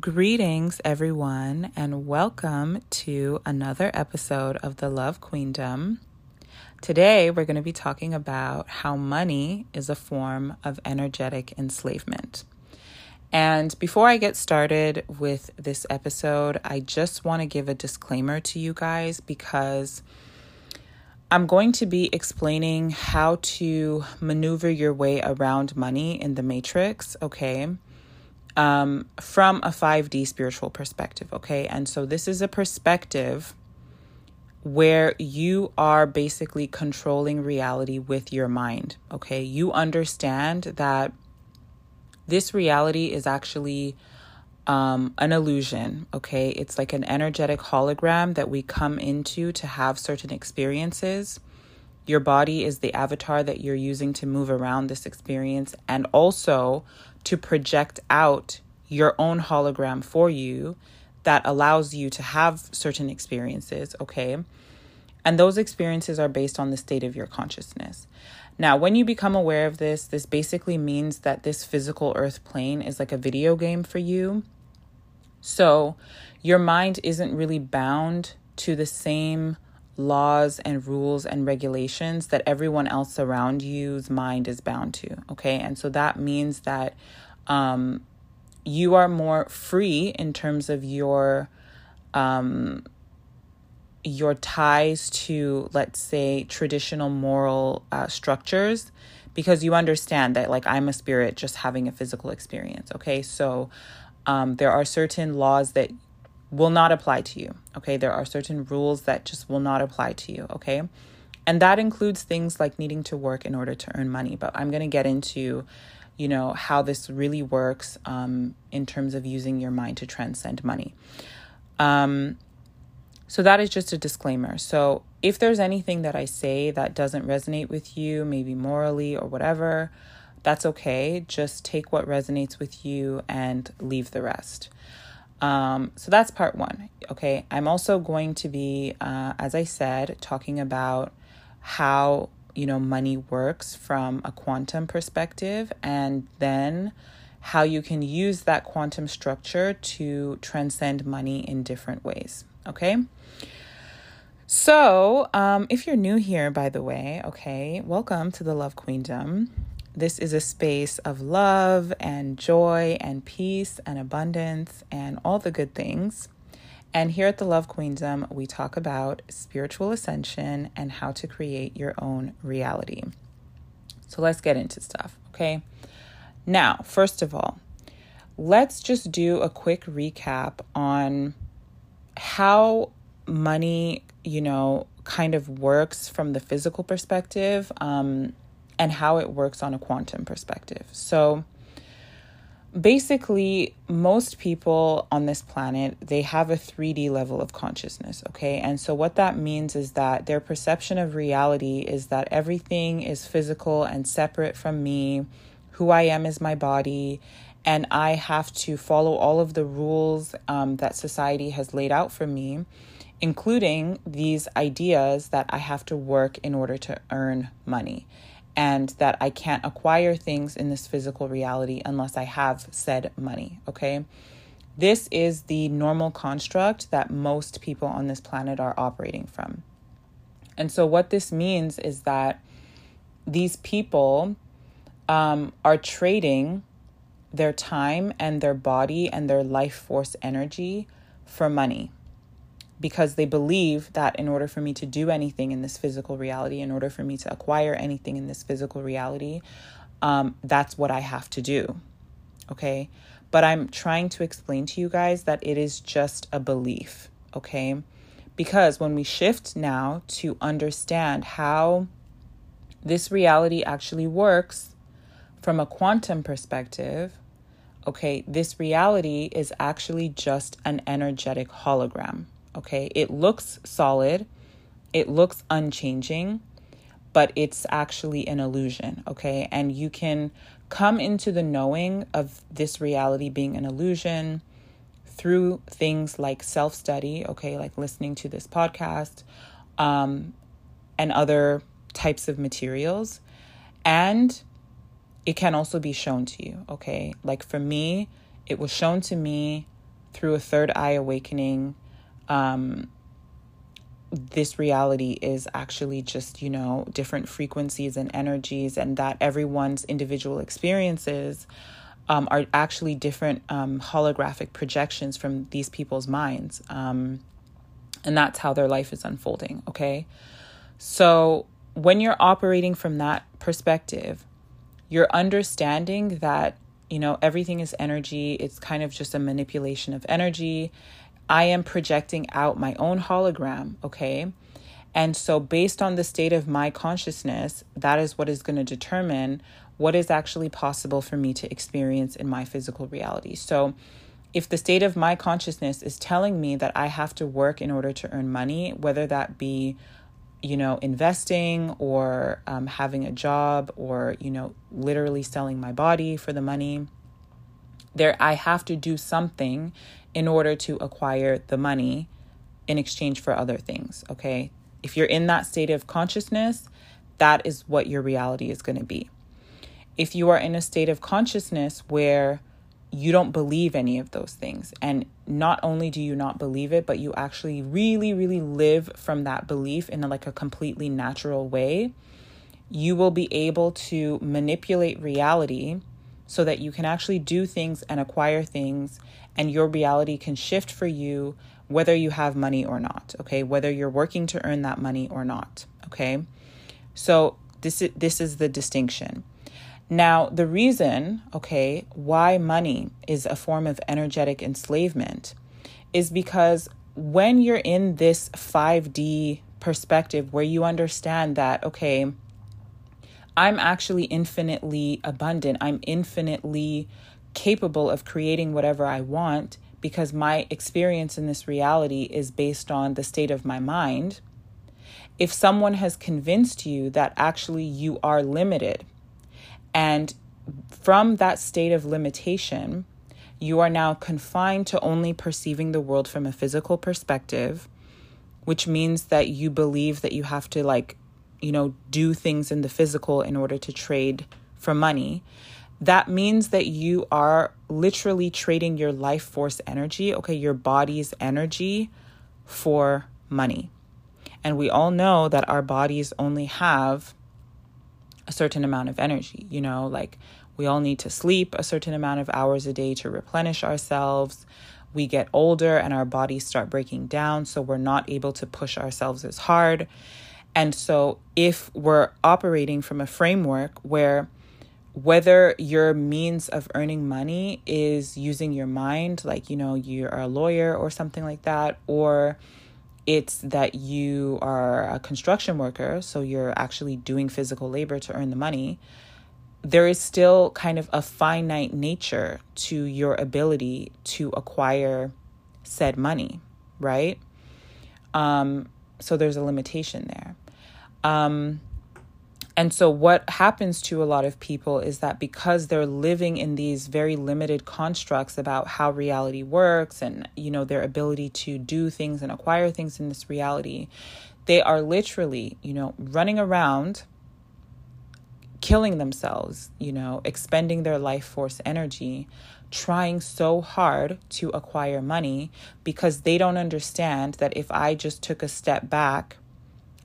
Greetings, everyone, and welcome to another episode of the Love Queendom. Today, we're going to be talking about how money is a form of energetic enslavement. And before I get started with this episode, I just want to give a disclaimer to you guys because I'm going to be explaining how to maneuver your way around money in the matrix, okay? Um, from a 5D spiritual perspective, okay? And so this is a perspective where you are basically controlling reality with your mind, okay? You understand that this reality is actually um, an illusion, okay? It's like an energetic hologram that we come into to have certain experiences. Your body is the avatar that you're using to move around this experience. And also, to project out your own hologram for you that allows you to have certain experiences, okay? And those experiences are based on the state of your consciousness. Now, when you become aware of this, this basically means that this physical earth plane is like a video game for you. So, your mind isn't really bound to the same laws and rules and regulations that everyone else around you's mind is bound to. Okay. And so that means that um, you are more free in terms of your um, your ties to let's say traditional moral uh, structures because you understand that like i'm a spirit just having a physical experience okay so um, there are certain laws that will not apply to you. Okay. There are certain rules that just will not apply to you. Okay. And that includes things like needing to work in order to earn money. But I'm going to get into, you know, how this really works um, in terms of using your mind to transcend money. Um, so that is just a disclaimer. So if there's anything that I say that doesn't resonate with you, maybe morally or whatever, that's okay. Just take what resonates with you and leave the rest. Um, so that's part one. Okay. I'm also going to be, uh, as I said, talking about how, you know, money works from a quantum perspective and then how you can use that quantum structure to transcend money in different ways. Okay. So, um, if you're new here, by the way, okay, welcome to the Love Queendom. This is a space of love and joy and peace and abundance and all the good things. And here at the Love Queendom, we talk about spiritual ascension and how to create your own reality. So let's get into stuff, okay? Now, first of all, let's just do a quick recap on how money, you know, kind of works from the physical perspective. Um, and how it works on a quantum perspective. So basically most people on this planet they have a 3D level of consciousness, okay? And so what that means is that their perception of reality is that everything is physical and separate from me. Who I am is my body, and I have to follow all of the rules um, that society has laid out for me, including these ideas that I have to work in order to earn money and that I can't acquire things in this physical reality unless I have said money, okay? This is the normal construct that most people on this planet are operating from. And so, what this means is that these people um, are trading their time and their body and their life force energy for money because they believe that in order for me to do anything in this physical reality, in order for me to acquire anything in this physical reality, um, that's what I have to do. Okay. But I'm trying to explain to you guys that it is just a belief. Okay. Because when we shift now to understand how this reality actually works from a quantum perspective, okay, this reality is actually just an energetic hologram. Okay. It looks solid, it looks unchanging, but it's actually an illusion. Okay. And you can come into the knowing of this reality being an illusion through things like self study, okay, like listening to this podcast um, and other types of materials. And it can also be shown to you, okay? Like for me, it was shown to me through a third eye awakening, um, this reality is actually just, you know, different frequencies and energies, and that everyone's individual experiences um, are actually different um, holographic projections from these people's minds. Um, and that's how their life is unfolding, okay? So when you're operating from that perspective, you're understanding that, you know, everything is energy, it's kind of just a manipulation of energy. I am projecting out my own hologram, okay? And so, based on the state of my consciousness, that is what is going to determine what is actually possible for me to experience in my physical reality. So, if the state of my consciousness is telling me that I have to work in order to earn money, whether that be, you know, investing or um, having a job or, you know, literally selling my body for the money, there I have to do something in order to acquire the money in exchange for other things. Okay. If you're in that state of consciousness, that is what your reality is going to be if you are in a state of consciousness where you don't believe any of those things, and not only do you not believe it, but you actually really, really live from that belief in a, like a completely natural way, you will be able to manipulate reality so that you can actually do things and acquire things, and your reality can shift for you whether you have money or not, okay? Whether you're working to earn that money or not, okay? So this is this is the distinction. Now, the reason, okay, why money is a form of energetic enslavement is because when you're in this 5D perspective where you understand that, okay, I'm actually infinitely abundant, I'm infinitely capable of creating whatever I want because my experience in this reality is based on the state of my mind. If someone has convinced you that actually you are limited, and from that state of limitation, you are now confined to only perceiving the world from a physical perspective, which means that you believe that you have to, like, you know, do things in the physical in order to trade for money. That means that you are literally trading your life force energy, okay, your body's energy for money. And we all know that our bodies only have a certain amount of energy. You know, like we all need to sleep a certain amount of hours a day to replenish ourselves. We get older and our bodies start breaking down, so we're not able to push ourselves as hard. And so, if we're operating from a framework where whether your means of earning money is using your mind, like, you know, you're a lawyer or something like that, or it's that you are a construction worker, so you're actually doing physical labor to earn the money, there is still kind of a finite nature to your ability to acquire said money, right? Um, so there's a limitation there. Um, and so, what happens to a lot of people is that because they're living in these very limited constructs about how reality works and, you know, their ability to do things and acquire things in this reality, they are literally, you know, running around, killing themselves, you know, expending their life force energy, trying so hard to acquire money because they don't understand that if I just took a step back,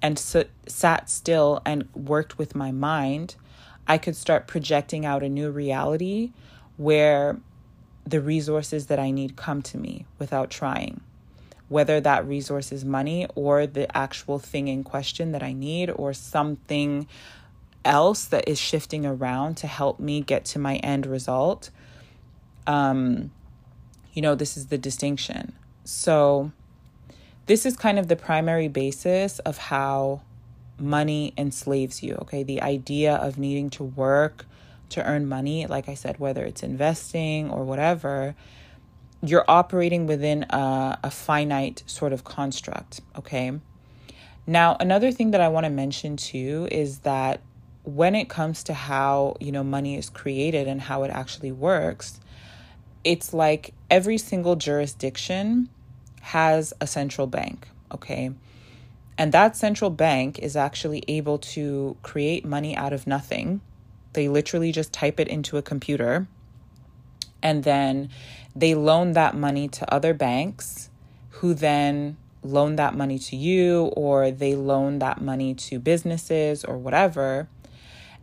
and so, sat still and worked with my mind, I could start projecting out a new reality where the resources that I need come to me without trying. Whether that resource is money or the actual thing in question that I need or something else that is shifting around to help me get to my end result. Um, you know, this is the distinction. So, this is kind of the primary basis of how money enslaves you, okay? The idea of needing to work to earn money, like I said, whether it's investing or whatever, you're operating within a, a finite sort of construct, okay? Now, another thing that I want to mention too is that when it comes to how, you know, money is created and how it actually works, it's like every single jurisdiction has a central bank, okay? And that central bank is actually able to create money out of nothing. They literally just type it into a computer And then they loan that money to other banks who then loan that money to you or they loan that money to businesses or whatever.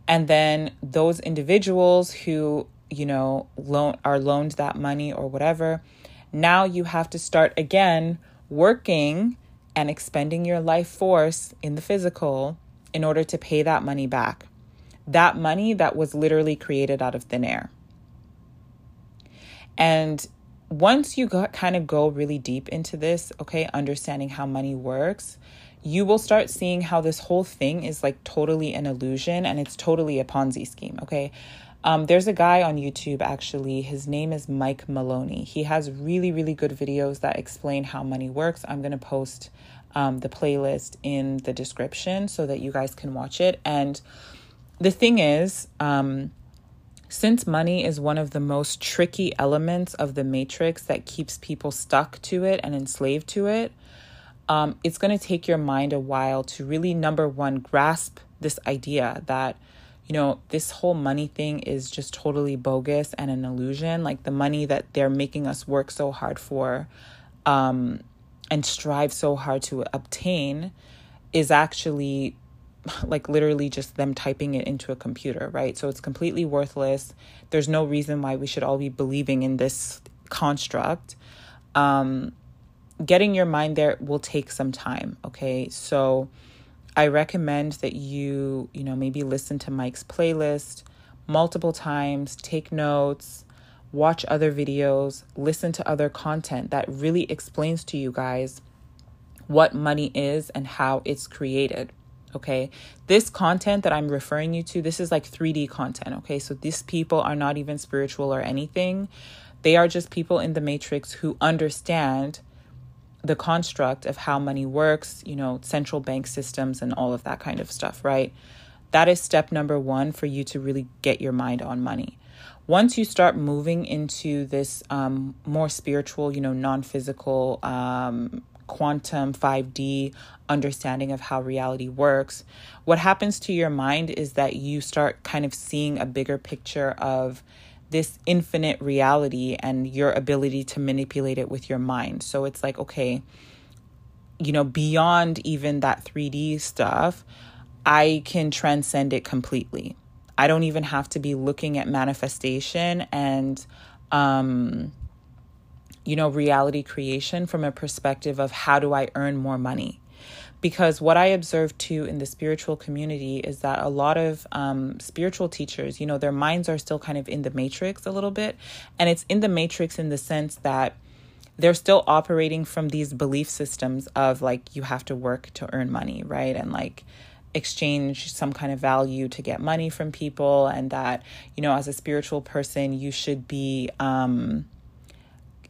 And then those individuals who, you know, loan are loaned that money or whatever, now you have to start again working and expending your life force in the physical in order to pay that money back. That money that was literally created out of thin air. And once you kind of go really deep into this, okay, understanding how money works, you will start seeing how this whole thing is like totally an illusion and it's totally a Ponzi scheme, okay? Um, there's a guy on YouTube actually, his name is Mike Maloney. He has really, really good videos that explain how money works. I'm going to post um, the playlist in the description so that you guys can watch it. And the thing is, um, since money is one of the most tricky elements of the matrix that keeps people stuck to it and enslaved to it, um, it's going to take your mind a while to really, number one, grasp this idea that, you know, this whole money thing is just totally bogus and an illusion. Like the money that they're making us work so hard for um, and strive so hard to obtain is actually like literally just them typing it into a computer, right? So it's completely worthless. There's no reason why we should all be believing in this construct. Um, getting your mind there will take some time, okay? So I recommend that you, you know, maybe listen to Mike's playlist multiple times, take notes, watch other videos, listen to other content that really explains to you guys what money is and how it's created. Okay. This content that I'm referring you to, this is like 3D content. Okay. So these people are not even spiritual or anything. They are just people in the matrix who understand the construct of how money works, you know, central bank systems and all of that kind of stuff, right? That is step number one for you to really get your mind on money. Once you start moving into this um, more spiritual, you know, non physical um, quantum 5D understanding of how reality works, what happens to your mind is that you start kind of seeing a bigger picture of this infinite reality and your ability to manipulate it with your mind. So it's like, okay, you know, beyond even that 3D stuff, I can transcend it completely. I don't even have to be looking at manifestation and um you know, reality creation from a perspective of how do I earn more money? Because what I observe too in the spiritual community is that a lot of um, spiritual teachers, you know, their minds are still kind of in the matrix a little bit. And it's in the matrix in the sense that they're still operating from these belief systems of like, you have to work to earn money, right? And like, exchange some kind of value to get money from people and that you know as a spiritual person you should be um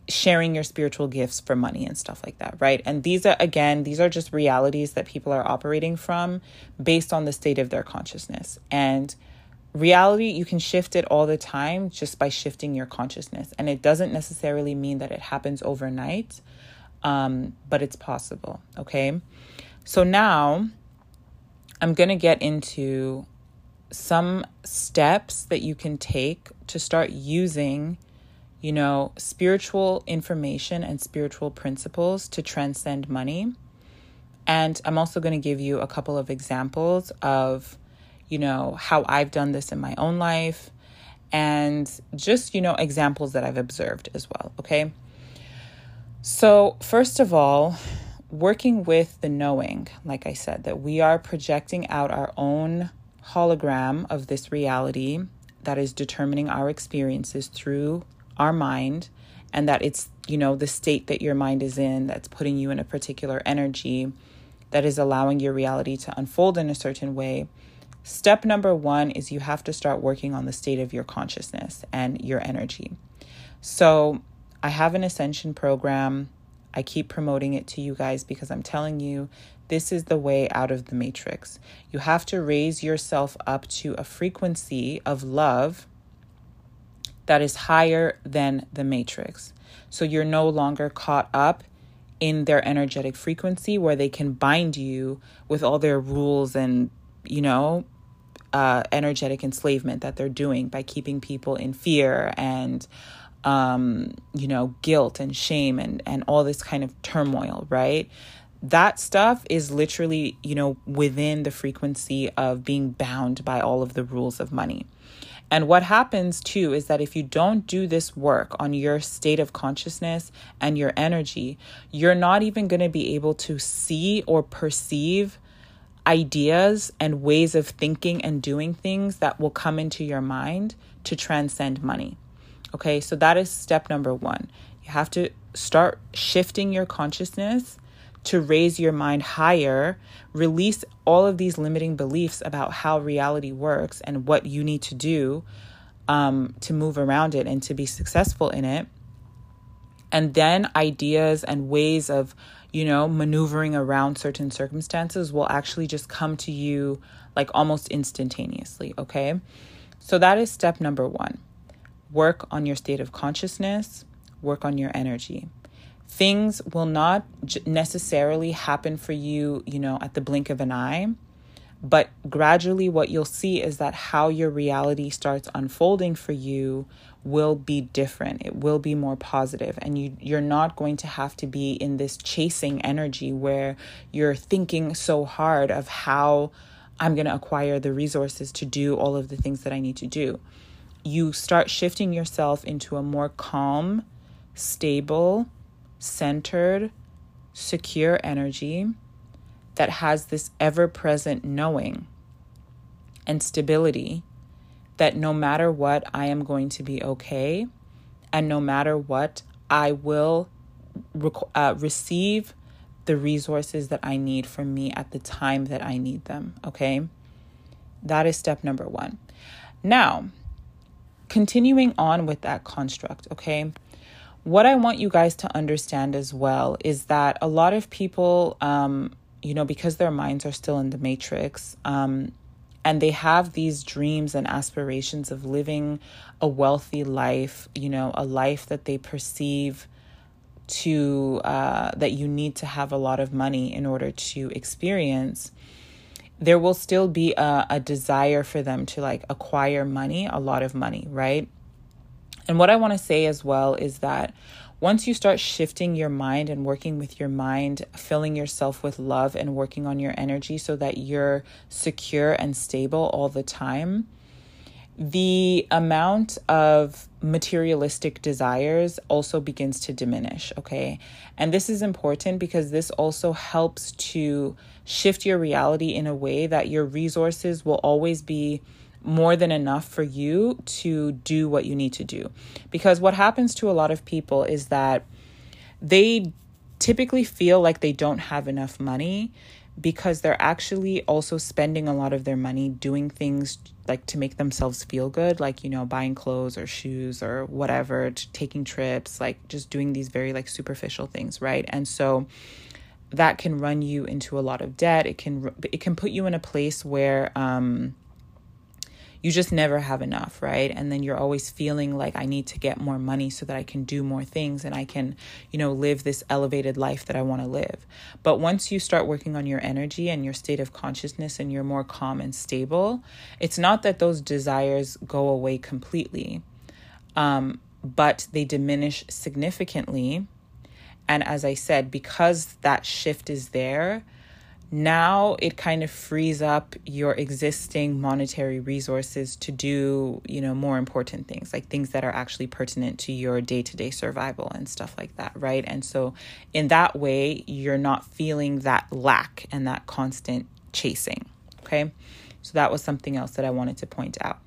sharing your spiritual gifts for money and stuff like that, right? And these are, again, these are just realities that people are operating from based on the state of their consciousness. And reality, you can shift it all the time just by shifting your consciousness. And it doesn't necessarily mean that it happens overnight, um, but it's possible, okay? So now I'm going to get into some steps that you can take to start using you know, spiritual information and spiritual principles to transcend money. And I'm also going to give you a couple of examples of, you know, how I've done this in my own life and just, you know, examples that I've observed as well. Okay. So, first of all, working with the knowing, like I said, that we are projecting out our own hologram of this reality that is determining our experiences through our mind and that it's, you know, the state that your mind is in that's putting you in a particular energy that is allowing your reality to unfold in a certain way. Step number one is you have to start working on the state of your consciousness and your energy. So, I have an ascension program. I keep promoting it to you guys because I'm telling you this is the way out of the matrix. You have to raise yourself up to a frequency of love that is higher than the matrix. So you're no longer caught up in their energetic frequency where they can bind you with all their rules and, you know, uh, energetic enslavement that they're doing by keeping people in fear and um, you know, guilt and shame and, and all this kind of turmoil, right? That stuff is literally, you know, within the frequency of being bound by all of the rules of money. And what happens too is that if you don't do this work on your state of consciousness and your energy, you're not even going to be able to see or perceive ideas and ways of thinking and doing things that will come into your mind to transcend money. Okay, so that is step number one. You have to start shifting your consciousness to raise your mind higher, release all of these limiting beliefs about how reality works and what you need to do um, to move around it and to be successful in it. And then ideas and ways of, you know, maneuvering around certain circumstances will actually just come to you like almost instantaneously. Okay. So that is step number one work on your state of consciousness, work on your energy. Things will not necessarily happen for you, you know, at the blink of an eye. But gradually, what you'll see is that how your reality starts unfolding for you will be different. It will be more positive, and you you're not going to have to be in this chasing energy where you're thinking so hard of how I'm going to acquire the resources to do all of the things that I need to do you start shifting yourself into a more calm, stable, centered, secure energy that has this ever present knowing and stability that no matter what, I am going to be okay. And no matter what, I will rec- uh, receive the resources that I need from me at the time that I need them. Okay. That is step number one. Now, continuing on with that construct, okay? What I want you guys to understand as well is that a lot of people, um, you know, because their minds are still in the matrix, um, and they have these dreams and aspirations of living a wealthy life, you know, a life that they perceive to uh, that you need to have a lot of money in order to experience there will still be a, a desire for them to like acquire money, a lot of money, right? And what I want to say as well is that once you start shifting your mind and working with your mind, filling yourself with love and working on your energy so that you're secure and stable all the time, the amount of materialistic desires also begins to diminish, okay? And this is important because this also helps to shift your reality in a way that your resources will always be more than enough for you to do what you need to do. Because what happens to a lot of people is that they typically feel like they don't have enough money because they're actually also spending a lot of their money doing things like to make themselves feel good like you know buying clothes or shoes or whatever taking trips like just doing these very like superficial things right and so that can run you into a lot of debt it can it can put you in a place where um you just never have enough, right? And then you're always feeling like I need to get more money so that I can do more things and I can, you know, live this elevated life that I want to live. But once you start working on your energy and your state of consciousness and you're more calm and stable, it's not that those desires go away completely, um, but they diminish significantly. And as I said, because that shift is there, now it kind of frees up your existing monetary resources to do you know more important things like things that are actually pertinent to your day-to-day survival and stuff like that right? And so in that way you're not feeling that lack and that constant chasing okay? So that was something else that i wanted to point out.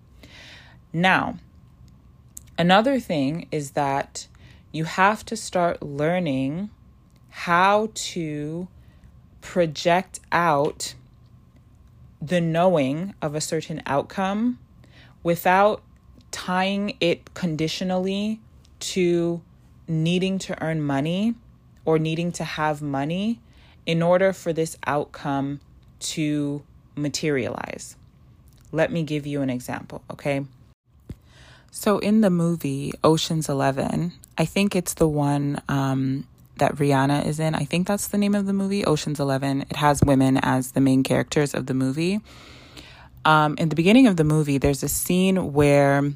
Now another thing is that you have to start learning how to project out the knowing of a certain outcome without tying it conditionally to needing to earn money or needing to have money in order for this outcome to materialize. Let me give you an example, okay? So, in the movie Ocean's Eleven, I think it's the one um, that Rihanna is in. I think that's the name of the movie, Ocean's Eleven. It has women as the main characters of the movie. Um, in the beginning of the movie, there's a scene where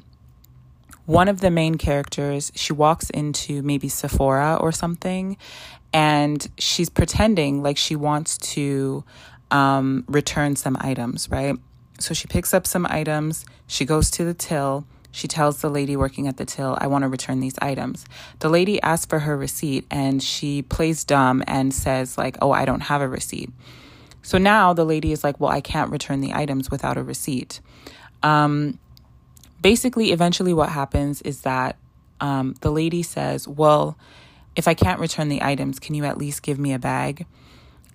one of the main characters, she walks into maybe Sephora or something, and she's pretending like she wants to um, return some items, right? So she picks up some items, she goes to the till, she tells the lady working at the till, I want to return these items. The lady asks for her receipt and she plays dumb and says, like, oh, I don't have a receipt. So now the lady is like, well, I can't return the items without a receipt. Um, basically, eventually, what happens is that um, the lady says, well, if I can't return the items, can you at least give me a bag?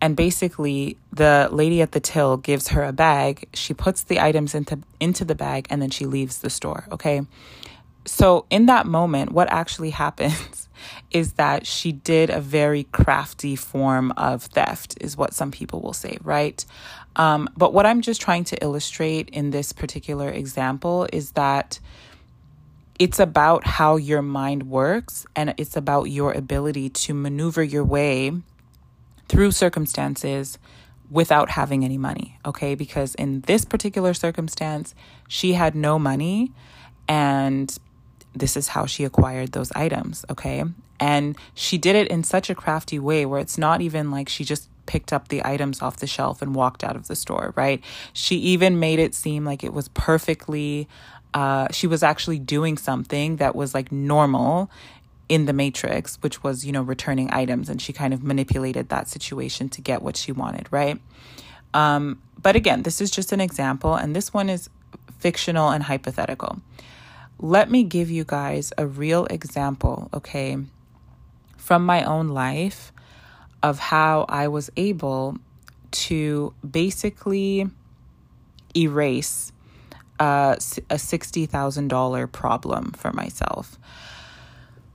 And basically, the lady at the till gives her a bag. She puts the items into into the bag and then she leaves the store, okay? So, in that moment, what actually happens is that she did a very crafty form of theft, is what some people will say, right? Um, but what I'm just trying to illustrate in this particular example is that it's about how your mind works and it's about your ability to maneuver your way through circumstances without having any money, okay? Because in this particular circumstance, she had no money and this is how she acquired those items, okay? And she did it in such a crafty way where it's not even like she just picked up the items off the shelf and walked out of the store, right? She even made it seem like it was perfectly, uh, she was actually doing something that was like normal in the matrix which was you know returning items and she kind of manipulated that situation to get what she wanted right? Um, but again this is just an example and this one is fictional and hypothetical. Let me give you guys a real example okay from my own life of how i was able to basically erase a $60000 problem for myself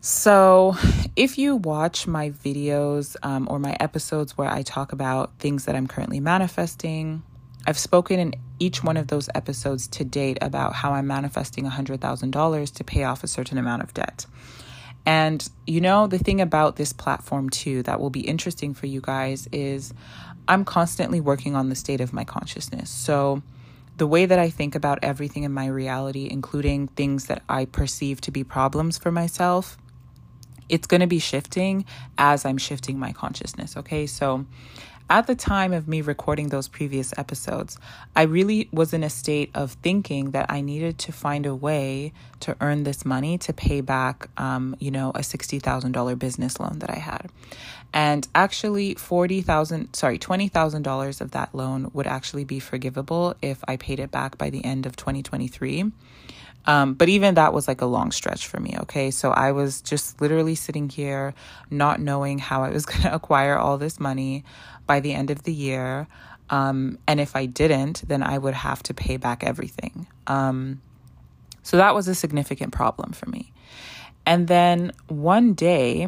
so, if you watch my videos um, or my episodes where I talk about things that I'm currently manifesting, I've spoken in each one of those episodes to date about how I'm manifesting $100,000 to pay off a certain amount of debt. And you know, the thing about this platform too that will be interesting for you guys is I'm constantly working on the state of my consciousness. So, the way that I think about everything in my reality, including things that I perceive to be problems for myself, it's going to be shifting as I'm shifting my consciousness. Okay. So at the time of me recording those previous episodes, I really was in a state of thinking that I needed to find a way to earn this money to pay back, um, you know, a $60,000 business loan that I had. And actually, forty thousand, sorry, twenty thousand dollars of that loan would actually be forgivable if I paid it back by the end of 2023. Um, but even that was like a long stretch for me. Okay. So I was just literally sitting here, not knowing how I was going to acquire all this money by the end of the year. Um, and if I didn't, then I would have to pay back everything. Um, so that was a significant problem for me. And then one day,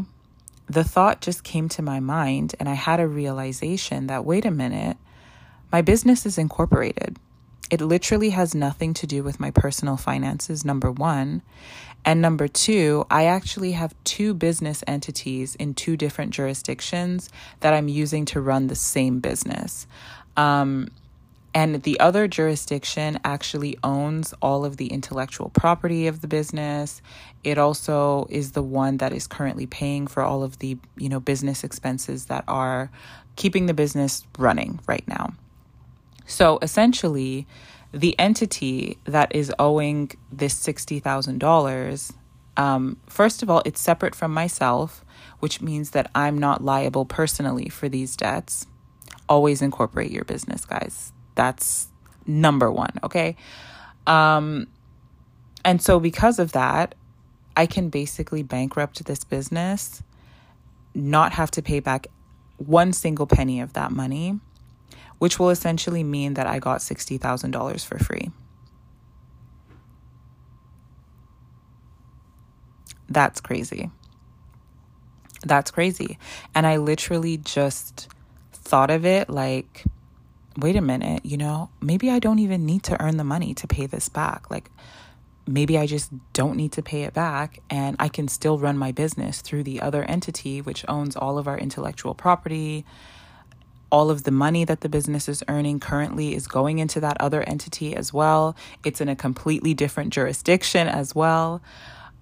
the thought just came to my mind, and I had a realization that wait a minute, my business is incorporated. It literally has nothing to do with my personal finances, number one. And number two, I actually have two business entities in two different jurisdictions that I'm using to run the same business. Um, and the other jurisdiction actually owns all of the intellectual property of the business. It also is the one that is currently paying for all of the, you know, business expenses that are keeping the business running right now. So essentially, the entity that is owing this $60,000, um, first of all, it's separate from myself, which means that I'm not liable personally for these debts. Always incorporate your business, guys. That's number one, okay? Um, and so, because of that, I can basically bankrupt this business, not have to pay back one single penny of that money which will essentially mean that I got $60,000 for free. That's crazy. That's crazy. And I literally just thought of it like, wait a minute, you know, maybe I don't even need to earn the money to pay this back. Like, maybe I just don't need to pay it back and I can still run my business through the other entity, which owns all of our intellectual property, all of the money that the business is earning currently is going into that other entity as well. It's in a completely different jurisdiction as well.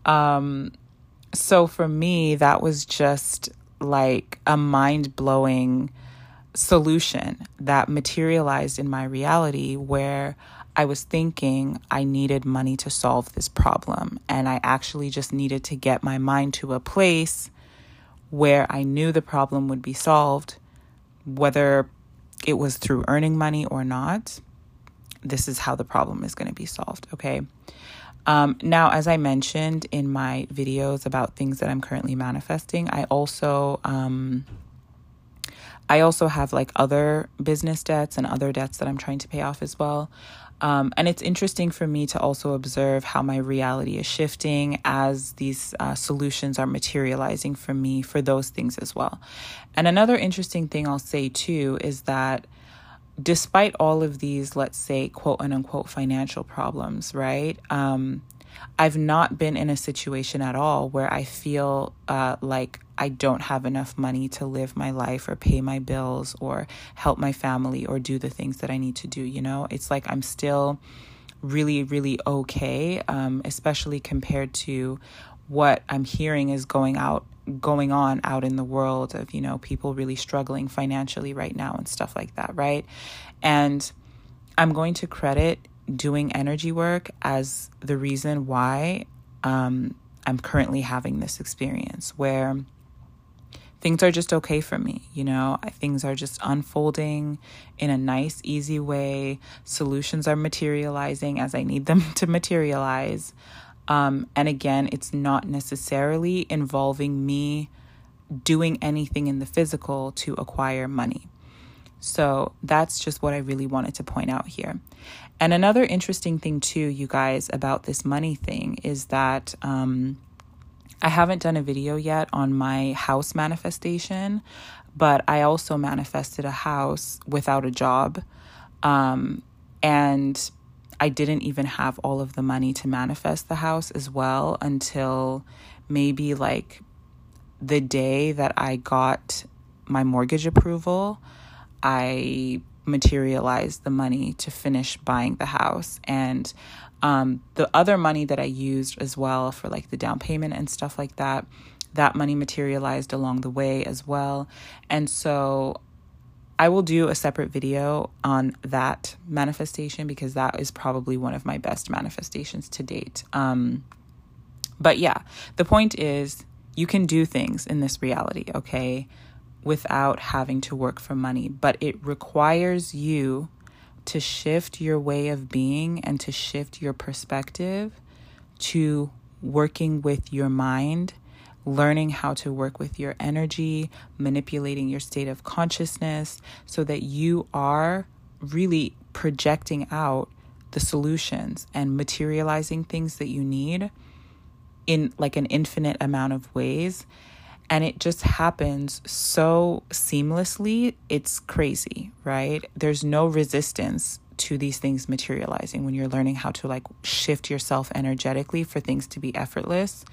Um, so for me, that was just like a mind blowing solution that materialized in my reality where I was thinking I needed money to solve this problem. And I actually just needed to get my mind to a place where I knew the problem would be solved, whether it was through earning money or not. This is how the problem is going to be solved. Okay. Um, now, as I mentioned in my videos about things that I'm currently manifesting, I also um, I also have like other business debts and other debts that I'm trying to pay off as well. Um, and it's interesting for me to also observe how my reality is shifting as these uh, solutions are materializing for me for those things as well. And another interesting thing I'll say too is that despite all of these, let's say, quote unquote, financial problems, right? Um, I've not been in a situation at all where I feel uh, like I don't have enough money to live my life or pay my bills or help my family or do the things that I need to do. You know, it's like I'm still really, really okay, um, especially compared to what I'm hearing is going out going on out in the world of you know people really struggling financially right now and stuff like that right and i'm going to credit doing energy work as the reason why um, i'm currently having this experience where things are just okay for me you know things are just unfolding in a nice easy way solutions are materializing as i need them to materialize um, and again, it's not necessarily involving me doing anything in the physical to acquire money. So that's just what I really wanted to point out here. And another interesting thing, too, you guys, about this money thing is that um, I haven't done a video yet on my house manifestation, but I also manifested a house without a job. Um, and I didn't even have all of the money to manifest the house as well until maybe like the day that I got my mortgage approval. I materialized the money to finish buying the house. And um, the other money that I used as well for like the down payment and stuff like that, that money materialized along the way as well. And so I will do a separate video on that manifestation because that is probably one of my best manifestations to date. Um, but yeah, the point is you can do things in this reality, okay, without having to work for money, but it requires you to shift your way of being and to shift your perspective to working with your mind learning how to work with your energy, manipulating your state of consciousness so that you are really projecting out the solutions and materializing things that you need in like an infinite amount of ways and it just happens so seamlessly it's crazy right there's no resistance to these things materializing when you're learning how to like shift yourself energetically for things to be effortless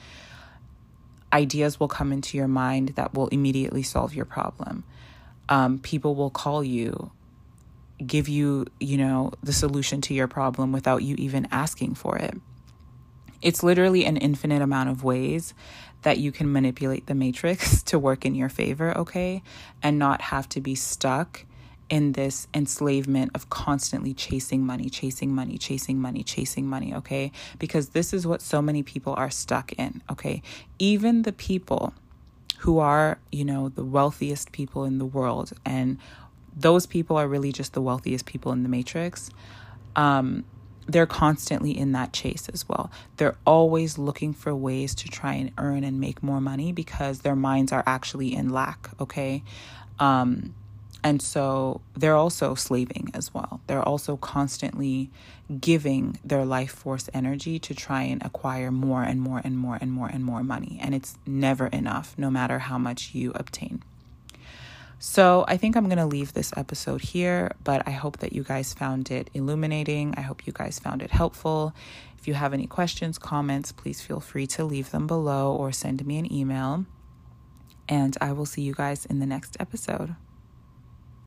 ideas will come into your mind that will immediately solve your problem. Um, people will call you, give you, you know, the solution to your problem without you even asking for it. It's literally an infinite amount of ways that you can manipulate the matrix to work in your favor, okay? And not have to be stuck in this enslavement of constantly chasing money, chasing money, chasing money, chasing money, okay? Because this is what so many people are stuck in, okay? Even the people who are, you know, the wealthiest people in the world, and those people are really just the wealthiest people in the matrix. Um, they're constantly in that chase as well. They're always looking for ways to try and earn and make more money because their minds are actually in lack, okay? Um, and so they're also slaving as well. They're also constantly giving their life force energy to try and acquire more and more and more and more and more money. And it's never enough, no matter how much you obtain. So I think I'm going to leave this episode here, but I hope that you guys found it illuminating. I hope you guys found it helpful. If you have any questions, comments, please feel free to leave them below or send me an email. And I will see you guys in the next episode.